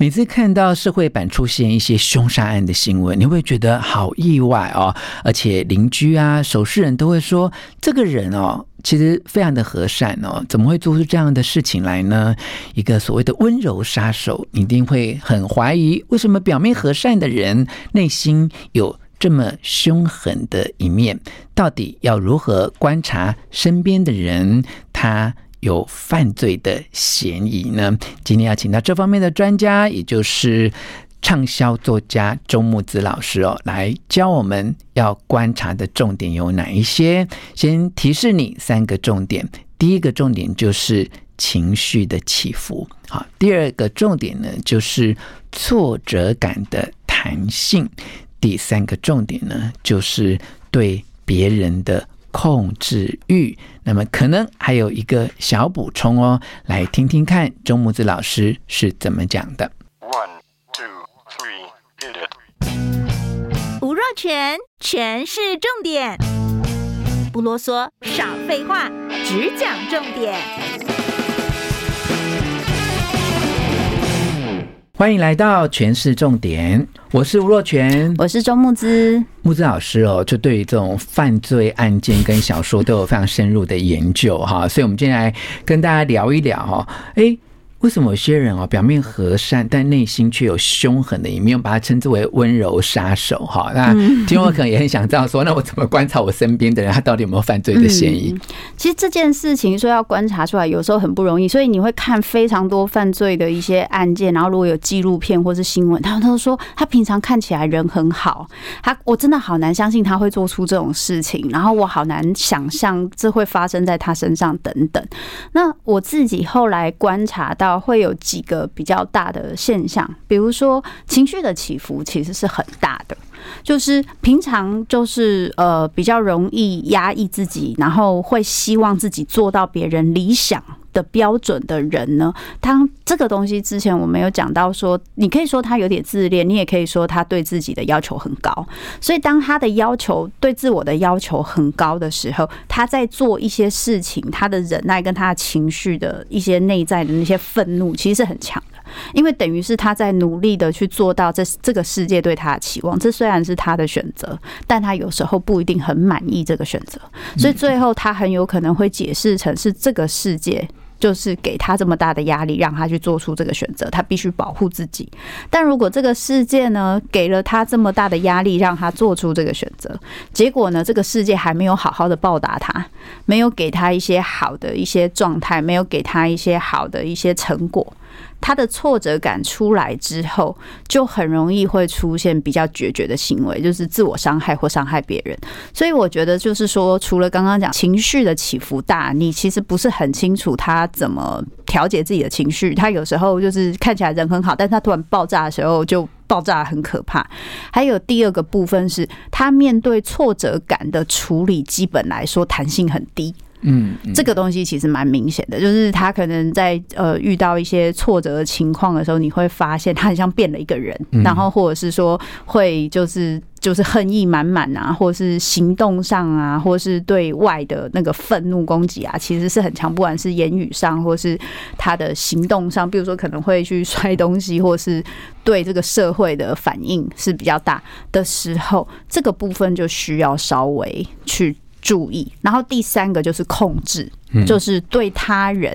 每次看到社会版出现一些凶杀案的新闻，你会觉得好意外哦，而且邻居啊、熟识人都会说，这个人哦，其实非常的和善哦，怎么会做出这样的事情来呢？一个所谓的温柔杀手，你一定会很怀疑，为什么表面和善的人，内心有这么凶狠的一面？到底要如何观察身边的人？他有犯罪的嫌疑呢？今天要请到这方面的专家，也就是畅销作家周木子老师哦，来教我们要观察的重点有哪一些？先提示你三个重点：第一个重点就是情绪的起伏；好，第二个重点呢就是挫折感的弹性；第三个重点呢就是对别人的。控制欲，那么可能还有一个小补充哦，来听听看钟木子老师是怎么讲的。One, two, three, hit it. 吴若全，全是重点，不啰嗦，少废话，只讲重点。欢迎来到全市重点，我是吴若泉，我是周木之。木之老师哦，就对于这种犯罪案件跟小说都有非常深入的研究哈，所以我们今天来跟大家聊一聊哈，诶为什么有些人哦，表面和善，但内心却有凶狠的一面，把它称之为温柔杀手哈？那听众可能也很想知道说，那我怎么观察我身边的人，他到底有没有犯罪的嫌疑？嗯、其实这件事情说要观察出来，有时候很不容易，所以你会看非常多犯罪的一些案件，然后如果有纪录片或是新闻，他们都说他平常看起来人很好，他我真的好难相信他会做出这种事情，然后我好难想象这会发生在他身上等等。那我自己后来观察到。会有几个比较大的现象，比如说情绪的起伏其实是很大的，就是平常就是呃比较容易压抑自己，然后会希望自己做到别人理想的标准的人呢，当这个东西之前我们有讲到说，你可以说他有点自恋，你也可以说他对自己的要求很高。所以当他的要求对自我的要求很高的时候，他在做一些事情，他的忍耐跟他的情绪的一些内在的那些愤怒，其实是很强的，因为等于是他在努力的去做到这这个世界对他的期望。这虽然是他的选择，但他有时候不一定很满意这个选择，所以最后他很有可能会解释成是这个世界。就是给他这么大的压力，让他去做出这个选择，他必须保护自己。但如果这个世界呢，给了他这么大的压力，让他做出这个选择，结果呢，这个世界还没有好好的报答他，没有给他一些好的一些状态，没有给他一些好的一些成果。他的挫折感出来之后，就很容易会出现比较决绝的行为，就是自我伤害或伤害别人。所以我觉得，就是说，除了刚刚讲情绪的起伏大，你其实不是很清楚他怎么调节自己的情绪。他有时候就是看起来人很好，但他突然爆炸的时候就爆炸很可怕。还有第二个部分是，他面对挫折感的处理，基本来说弹性很低。嗯，这个东西其实蛮明显的，就是他可能在呃遇到一些挫折的情况的时候，你会发现他很像变了一个人，然后或者是说会就是就是恨意满满啊，或者是行动上啊，或是对外的那个愤怒攻击啊，其实是很强，不管是言语上或是他的行动上，比如说可能会去摔东西，或是对这个社会的反应是比较大的时候，这个部分就需要稍微去。注意，然后第三个就是控制，就是对他人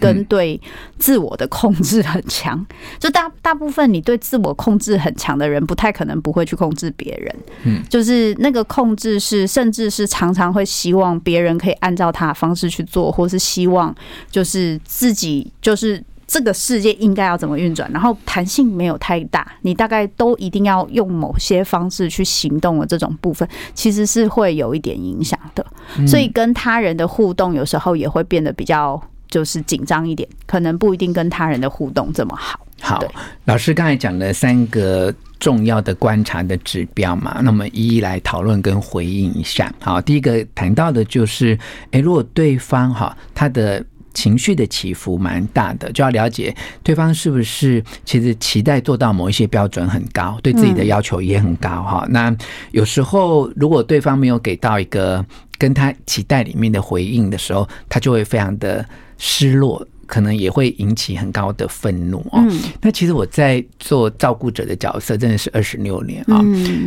跟对自我的控制很强。就大大部分你对自我控制很强的人，不太可能不会去控制别人。嗯，就是那个控制是，甚至是常常会希望别人可以按照他的方式去做，或是希望就是自己就是。这个世界应该要怎么运转？然后弹性没有太大，你大概都一定要用某些方式去行动的这种部分，其实是会有一点影响的。所以跟他人的互动有时候也会变得比较就是紧张一点，可能不一定跟他人的互动这么好。好，老师刚才讲了三个重要的观察的指标嘛，那么一一来讨论跟回应一下。好，第一个谈到的就是，诶，如果对方哈他的情绪的起伏蛮大的，就要了解对方是不是其实期待做到某一些标准很高，对自己的要求也很高哈。嗯、那有时候如果对方没有给到一个跟他期待里面的回应的时候，他就会非常的失落。可能也会引起很高的愤怒哦。那其实我在做照顾者的角色真的是二十六年啊。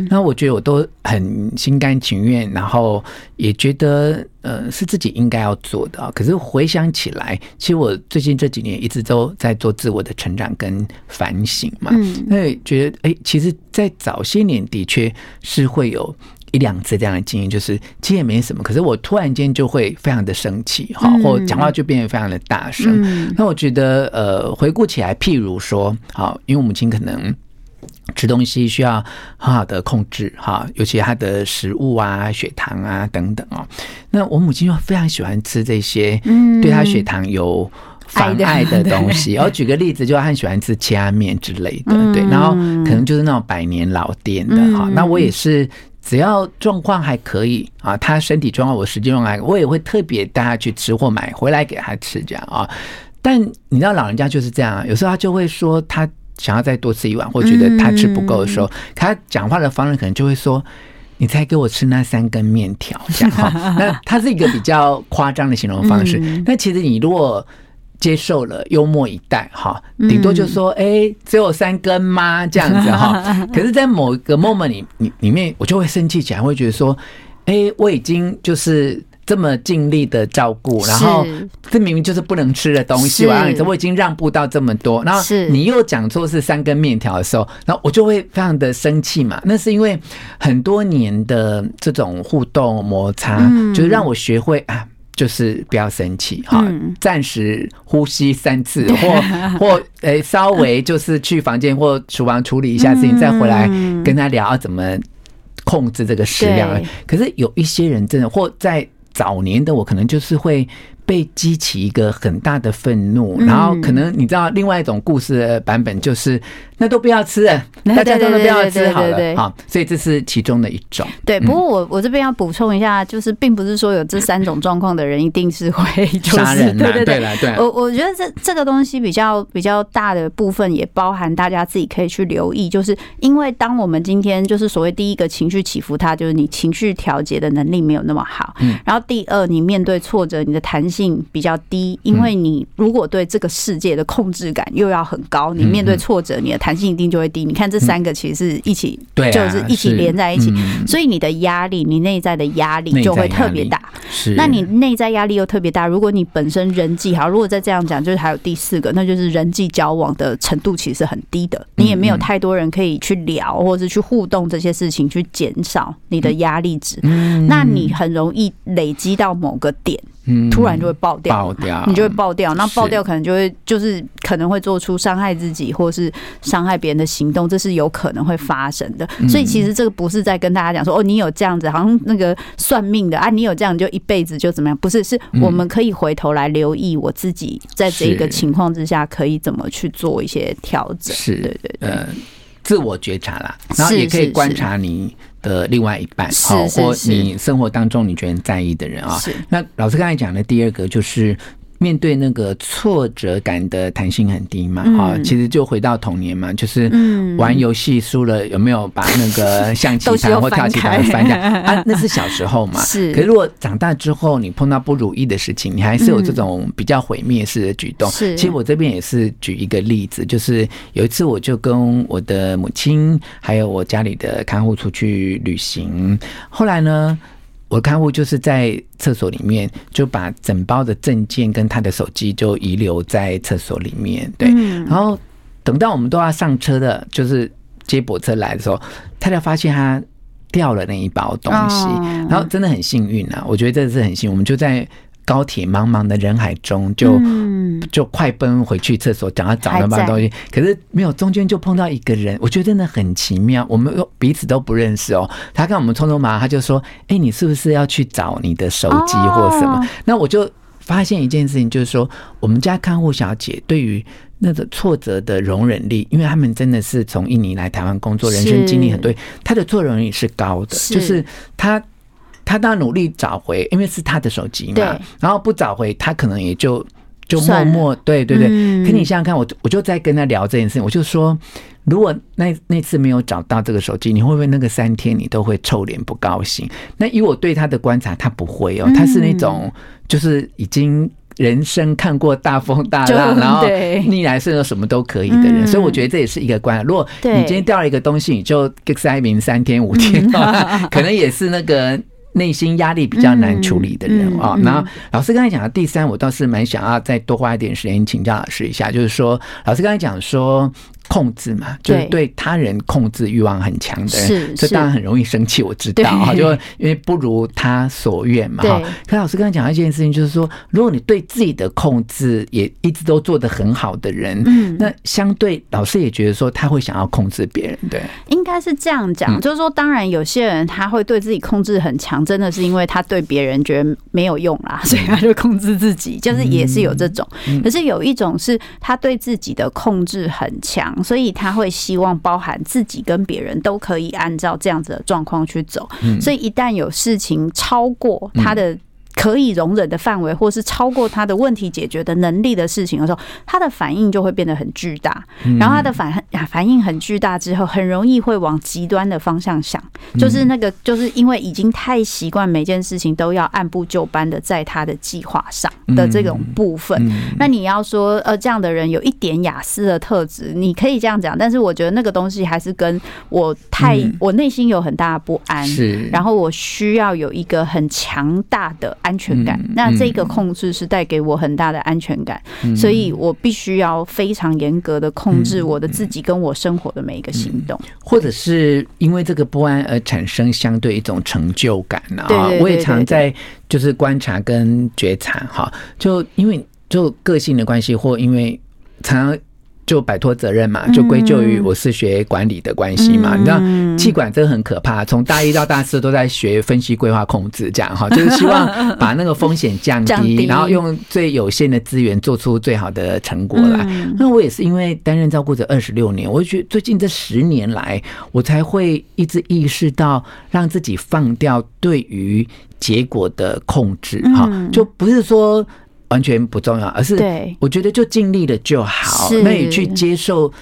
那我觉得我都很心甘情愿，然后也觉得呃是自己应该要做的啊。可是回想起来，其实我最近这几年一直都在做自我的成长跟反省嘛。那也觉得哎，其实，在早些年的确是会有。一两次这样的经验，就是其实也没什么，可是我突然间就会非常的生气，哈，或讲话就变得非常的大声。嗯、那我觉得，呃，回顾起来，譬如说，好，因为我母亲可能吃东西需要很好的控制，哈，尤其她的食物啊、血糖啊等等哦。那我母亲又非常喜欢吃这些，对她血糖有妨碍的东西。我举个例子，就很喜欢吃切面之类的，对，然后可能就是那种百年老店的，哈。那我也是。只要状况还可以啊，他身体状况我实际状况，我也会特别带他去吃或买回来给他吃这样啊。但你知道老人家就是这样，有时候他就会说他想要再多吃一碗，或觉得他吃不够的时候，他讲话的方式可能就会说：“你再给我吃那三根面条。”这样哈。那他是一个比较夸张的形容方式。那其实你如果接受了，幽默以待哈，顶多就说，哎、欸，只有三根吗？这样子哈。可是，在某一个 moment 里，里里面，我就会生气起来，会觉得说，哎、欸，我已经就是这么尽力的照顾，然后这明明就是不能吃的东西，我让你，我已经让步到这么多，然后你又讲错是三根面条的时候，然后我就会非常的生气嘛。那是因为很多年的这种互动摩擦，就是让我学会啊。就是不要生气哈，暂时呼吸三次，或或诶，稍微就是去房间或厨房处理一下事情，再回来跟他聊怎么控制这个食量。可是有一些人真的，或在早年的我，可能就是会。被激起一个很大的愤怒，然后可能你知道另外一种故事的版本就是那都不要吃，大家都都不要吃好了，好，所以这是其中的一种。对，不过我我这边要补充一下，就是并不是说有这三种状况的人一定是会杀人，对对对对。我我觉得这这个东西比较比较大的部分也包含大家自己可以去留意，就是因为当我们今天就是所谓第一个情绪起伏，它就是你情绪调节的能力没有那么好，嗯，然后第二你面对挫折，你的弹性。性比较低，因为你如果对这个世界的控制感又要很高，你面对挫折，你的弹性一定就会低。你看这三个其实是一起，对就是一起连在一起，所以你的压力，你内在的压力就会特别大。是，那你内在压力又特别大，如果你本身人际好，如果再这样讲，就是还有第四个，那就是人际交往的程度其实是很低的，你也没有太多人可以去聊或者去互动这些事情，去减少你的压力值。那你很容易累积到某个点。突然就会爆掉，爆掉，你就会爆掉。那爆掉可能就会就是可能会做出伤害自己或是伤害别人的行动，这是有可能会发生的。所以其实这个不是在跟大家讲说哦，你有这样子，好像那个算命的啊，你有这样就一辈子就怎么样？不是，是我们可以回头来留意我自己在这个情况之下可以怎么去做一些调整。是，对对对，呃，自我觉察啦，然后也可以观察你。的另外一半，好，或你生活当中你觉得在意的人啊，那老师刚才讲的第二个就是。面对那个挫折感的弹性很低嘛，哈、嗯，其实就回到童年嘛，就是玩游戏输了有没有把那个象棋盘或跳棋盘翻下 啊？那是小时候嘛，是。可是如果长大之后你碰到不如意的事情，你还是有这种比较毁灭式的举动。是。其实我这边也是举一个例子，就是有一次我就跟我的母亲还有我家里的看护出去旅行，后来呢。我的看护就是在厕所里面，就把整包的证件跟他的手机就遗留在厕所里面。对，然后等到我们都要上车的，就是接驳车来的时候，他才发现他掉了那一包东西。然后真的很幸运啊，我觉得这是很幸运，我们就在。高铁茫茫的人海中，就就快奔回去厕所，想要找那包东西，可是没有，中间就碰到一个人，我觉得真的很奇妙。我们彼此都不认识哦，他看我们匆匆忙，他就说：“哎，你是不是要去找你的手机或什么？”那我就发现一件事情，就是说，我们家看护小姐对于那个挫折的容忍力，因为他们真的是从印尼来台湾工作，人生经历很多，他的挫折容忍力是高的，就是他他当然努力找回，因为是他的手机嘛，然后不找回，他可能也就就默默对对对。可你想想看，我我就在跟他聊这件事情，我就说，如果那那次没有找到这个手机，你会不会那个三天你都会臭脸不高兴？那以我对他的观察，他不会哦，他是那种就是已经。人生看过大风大浪，然后逆来顺受什么都可以的人，嗯、所以我觉得这也是一个关。如果你今天掉了一个东西，你就塞明三天五天，可能也是那个内心压力比较难处理的人啊。然后老师刚才讲的第三，我倒是蛮想要再多花一点时间请教老师一下，就是说老师刚才讲说。控制嘛，就是对他人控制欲望很强的人，这当然很容易生气。我知道哈，就因为不如他所愿嘛哈。可老师刚才讲一件事情，就是说，如果你对自己的控制也一直都做得很好的人，嗯，那相对老师也觉得说他会想要控制别人，对，应该是这样讲，就是说，当然有些人他会对自己控制很强，真的是因为他对别人觉得没有用啦，所以他就控制自己，就是也是有这种。可是有一种是他对自己的控制很强。所以他会希望包含自己跟别人都可以按照这样子的状况去走。所以一旦有事情超过他的。可以容忍的范围，或是超过他的问题解决的能力的事情的时候，他的反应就会变得很巨大。然后他的反反应很巨大之后，很容易会往极端的方向想，就是那个就是因为已经太习惯每件事情都要按部就班的在他的计划上的这种部分。那你要说呃这样的人有一点雅思的特质，你可以这样讲，但是我觉得那个东西还是跟我太我内心有很大的不安，然后我需要有一个很强大的。安全感，那这个控制是带给我很大的安全感，所以我必须要非常严格的控制我的自己跟我生活的每一个行动，或者是因为这个不安而产生相对一种成就感啊。我也常在就是观察跟觉察哈，就因为就个性的关系，或因为常常。就摆脱责任嘛，就归咎于我是学管理的关系嘛。你知道，气管真的很可怕，从大一到大四都在学分析、规划、控制，这样哈，就是希望把那个风险降低，然后用最有限的资源做出最好的成果来。那我也是因为担任照顾者二十六年，我觉得最近这十年来，我才会一直意识到，让自己放掉对于结果的控制哈，就不是说。完全不重要，而是我觉得就尽力了就好。那你去接受，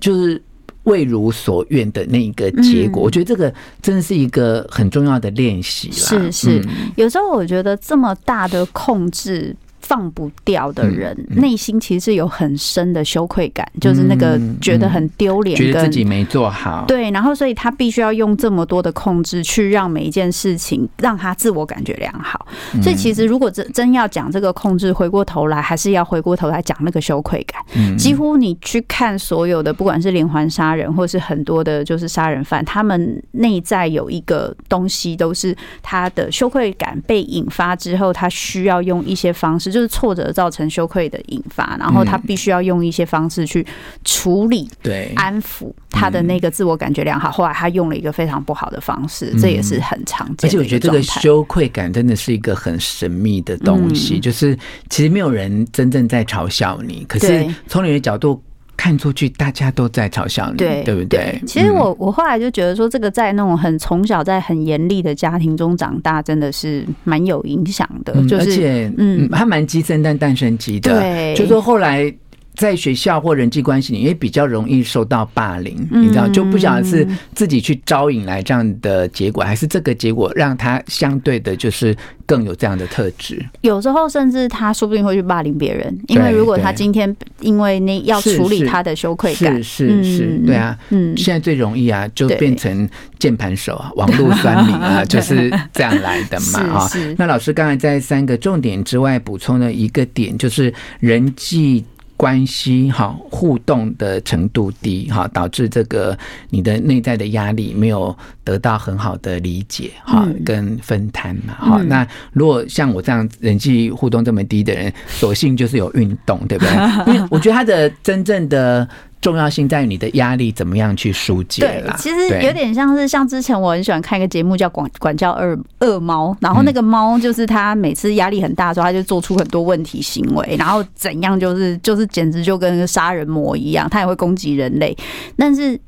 就是未如所愿的那一个结果。我觉得这个真的是一个很重要的练习。是是，有时候我觉得这么大的控制。放不掉的人，内心其实是有很深的羞愧感，就是那个觉得很丢脸，觉得自己没做好。对，然后所以他必须要用这么多的控制去让每一件事情让他自我感觉良好。所以其实如果真真要讲这个控制，回过头来还是要回过头来讲那个羞愧感。几乎你去看所有的，不管是连环杀人，或是很多的，就是杀人犯，他们内在有一个东西，都是他的羞愧感被引发之后，他需要用一些方式。就是挫折造成羞愧的引发，然后他必须要用一些方式去处理，对，安抚他的那个自我感觉良好。后来他用了一个非常不好的方式，这也是很常见。而且我觉得这个羞愧感真的是一个很神秘的东西，就是其实没有人真正在嘲笑你，可是从你的角度。看出去，大家都在嘲笑你，对，对不对？其实我我后来就觉得说，这个在那种很从小在很严厉的家庭中长大，真的是蛮有影响的。就是，而且，嗯，他蛮鸡生蛋，蛋生鸡的。对，就说后来。在学校或人际关系里，也比较容易受到霸凌，你知道，就不晓得是自己去招引来这样的结果，还是这个结果让他相对的，就是更有这样的特质。有时候甚至他说不定会去霸凌别人，因为如果他今天因为那要处理他的羞愧感，是是是，对啊，嗯，现在最容易啊，就变成键盘手啊，网络酸民啊，就是这样来的嘛，啊。那老师刚才在三个重点之外补充了一个点，就是人际。关系哈，互动的程度低哈，导致这个你的内在的压力没有得到很好的理解哈，跟分摊嘛哈。那如果像我这样人际互动这么低的人，索性就是有运动，对不对？因为我觉得他的真正的重要性在于你的压力怎么样去疏解啦。对，其实有点像是像之前我很喜欢看一个节目叫《管管教二恶猫》，然后那个猫就是它每次压力很大的时候，它就做出很多问题行为，然后怎样就是就是简直就跟杀人魔一样，它也会攻击人类，但是。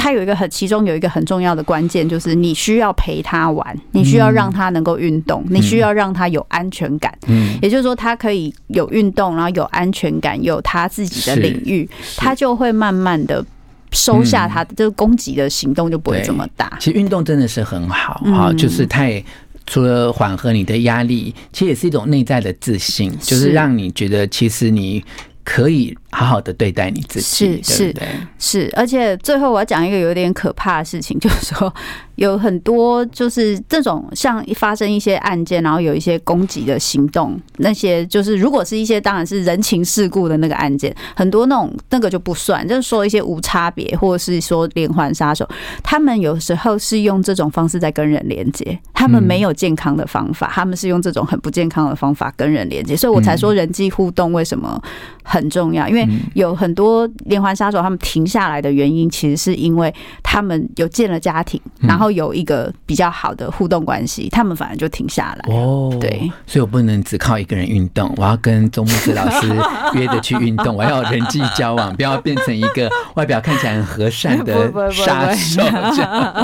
他有一个很，其中有一个很重要的关键，就是你需要陪他玩，你需要让他能够运动，你需要让他有安全感。嗯，也就是说，他可以有运动，然后有安全感，有他自己的领域，他就会慢慢的收下他的这个攻击的行动，就不会这么大。其实运动真的是很好啊，就是他也除了缓和你的压力，其实也是一种内在的自信，就是让你觉得其实你。可以好好的对待你自己，是是是，而且最后我要讲一个有点可怕的事情，就是说。有很多就是这种像发生一些案件，然后有一些攻击的行动，那些就是如果是一些当然是人情世故的那个案件，很多那种那个就不算，就是说一些无差别或者是说连环杀手，他们有时候是用这种方式在跟人连接，他们没有健康的方法，他们是用这种很不健康的方法跟人连接，所以我才说人际互动为什么很重要，因为有很多连环杀手他们停下来的原因，其实是因为他们有建了家庭，然后。有一个比较好的互动关系，他们反而就停下来。哦，对，所以我不能只靠一个人运动，我要跟周木子老师 约着去运动，我要人际交往，不要变成一个外表看起来很和善的 杀手。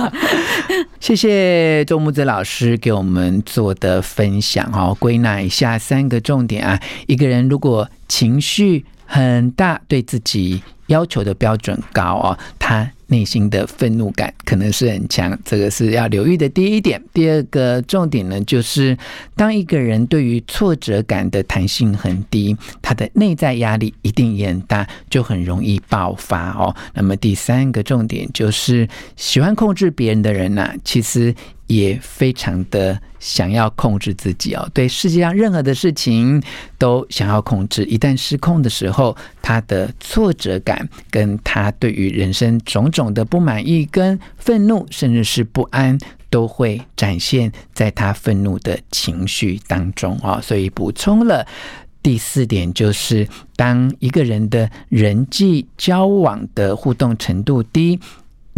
谢谢周木子老师给我们做的分享哦，归纳一下三个重点啊，一个人如果情绪很大，对自己要求的标准高哦，他。内心的愤怒感可能是很强，这个是要留意的第一点。第二个重点呢，就是当一个人对于挫折感的弹性很低，他的内在压力一定也很大，就很容易爆发哦。那么第三个重点就是，喜欢控制别人的人呢、其实。也非常的想要控制自己哦，对世界上任何的事情都想要控制。一旦失控的时候，他的挫折感跟他对于人生种种种的不满意、跟愤怒，甚至是不安，都会展现在他愤怒的情绪当中啊。所以补充了第四点，就是当一个人的人际交往的互动程度低。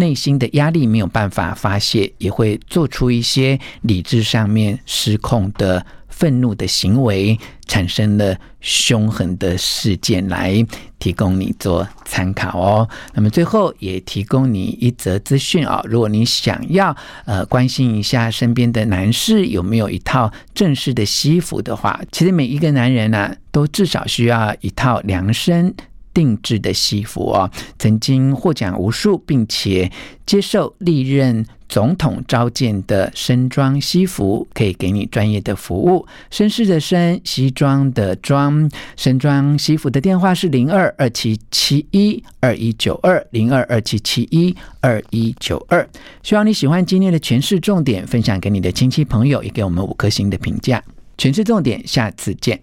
内心的压力没有办法发泄，也会做出一些理智上面失控的愤怒的行为，产生了凶狠的事件，来提供你做参考哦。那么最后也提供你一则资讯啊，如果你想要呃关心一下身边的男士有没有一套正式的西服的话，其实每一个男人呢、都至少需要一套量身。定制的西服哦，曾经获奖无数，并且接受历任总统召见的身装西服，可以给你专业的服务。绅士的绅，西装的装，身装西服的电话是零二二七七一二一九二零二二七七一二一九二。希望你喜欢今天的全市重点，分享给你的亲戚朋友，也给我们五颗星的评价。全市重点，下次见。